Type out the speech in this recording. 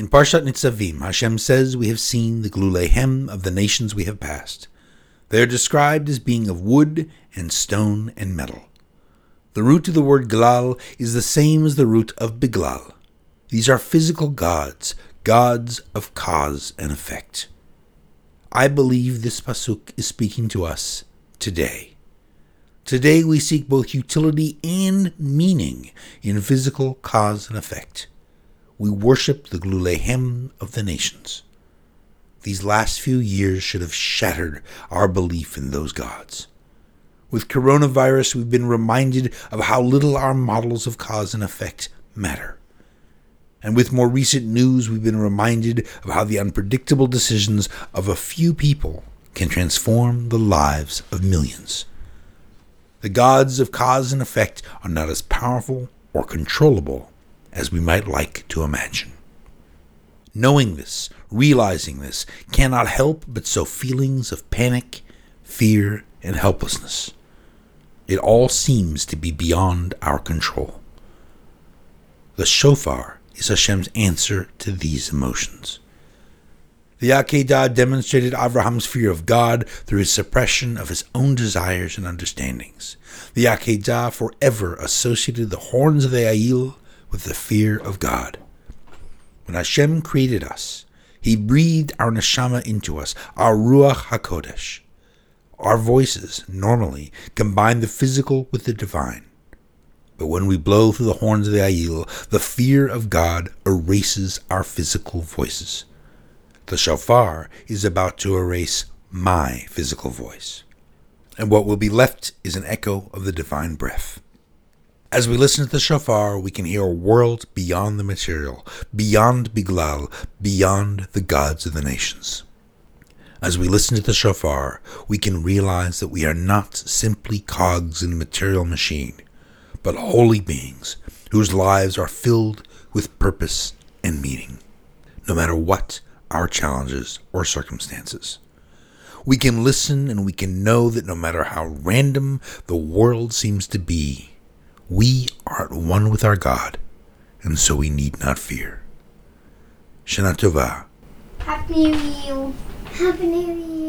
In Parshat Nitzavim, Hashem says, We have seen the glulehem of the nations we have passed. They are described as being of wood and stone and metal. The root of the word glal is the same as the root of biglal. These are physical gods, gods of cause and effect. I believe this pasuk is speaking to us today. Today we seek both utility and meaning in physical cause and effect. We worship the Glulehem of the nations. These last few years should have shattered our belief in those gods. With coronavirus, we've been reminded of how little our models of cause and effect matter. And with more recent news, we've been reminded of how the unpredictable decisions of a few people can transform the lives of millions. The gods of cause and effect are not as powerful or controllable as we might like to imagine. Knowing this, realizing this, cannot help but sow feelings of panic, fear, and helplessness. It all seems to be beyond our control. The shofar is Hashem's answer to these emotions. The Akedah demonstrated Abraham's fear of God through his suppression of his own desires and understandings. The Akedah forever associated the horns of the Ayil with the fear of God. When Hashem created us, he breathed our neshama into us, our Ruach HaKodesh. Our voices, normally, combine the physical with the divine. But when we blow through the horns of the Ayil, the fear of God erases our physical voices. The shofar is about to erase my physical voice. And what will be left is an echo of the divine breath. As we listen to the shofar, we can hear a world beyond the material, beyond Biglal, beyond the gods of the nations. As we listen to the shofar, we can realize that we are not simply cogs in a material machine but holy beings whose lives are filled with purpose and meaning, no matter what our challenges or circumstances. We can listen and we can know that no matter how random the world seems to be, we are at one with our God, and so we need not fear. Shana Tova. Happy New Year. Happy New Year.